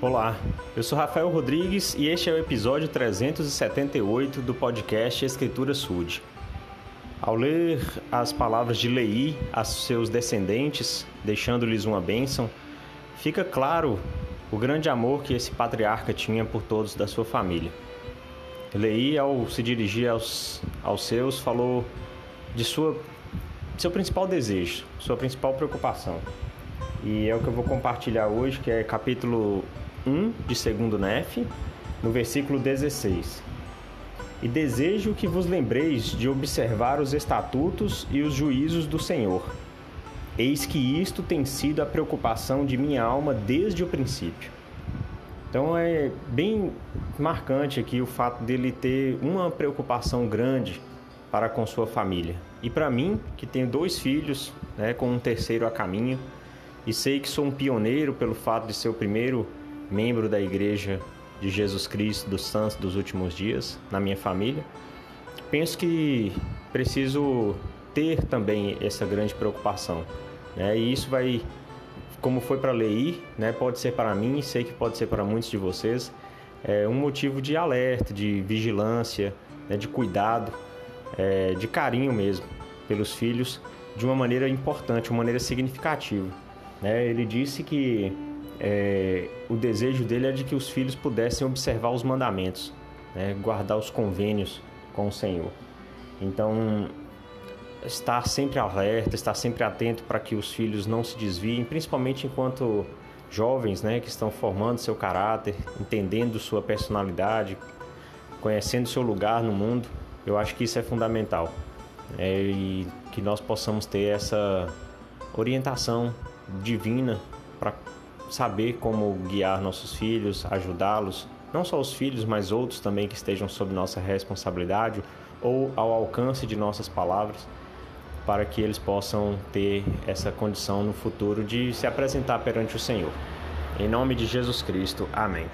Olá, eu sou Rafael Rodrigues e este é o episódio 378 do podcast Escritura Sud. Ao ler as palavras de Lei a seus descendentes, deixando-lhes uma bênção, fica claro o grande amor que esse patriarca tinha por todos da sua família. Lei, ao se dirigir aos, aos seus, falou de sua, seu principal desejo, sua principal preocupação. E é o que eu vou compartilhar hoje, que é capítulo 1 de 2 Nef, no versículo 16. E desejo que vos lembreis de observar os estatutos e os juízos do Senhor. Eis que isto tem sido a preocupação de minha alma desde o princípio. Então é bem marcante aqui o fato dele ter uma preocupação grande para com sua família. E para mim, que tenho dois filhos, né, com um terceiro a caminho, e sei que sou um pioneiro pelo fato de ser o primeiro membro da Igreja de Jesus Cristo dos Santos dos últimos dias na minha família, penso que preciso ter também essa grande preocupação. Né? E isso vai, como foi para Lei, né? pode ser para mim, sei que pode ser para muitos de vocês, é um motivo de alerta, de vigilância, né? de cuidado, é, de carinho mesmo pelos filhos de uma maneira importante, uma maneira significativa. Né? Ele disse que é, o desejo dele é de que os filhos pudessem observar os mandamentos, né, guardar os convênios com o Senhor. Então, estar sempre alerta, estar sempre atento para que os filhos não se desviem, principalmente enquanto jovens né, que estão formando seu caráter, entendendo sua personalidade, conhecendo seu lugar no mundo. Eu acho que isso é fundamental é, e que nós possamos ter essa orientação divina para saber como guiar nossos filhos, ajudá-los, não só os filhos, mas outros também que estejam sob nossa responsabilidade ou ao alcance de nossas palavras, para que eles possam ter essa condição no futuro de se apresentar perante o Senhor. Em nome de Jesus Cristo, amém.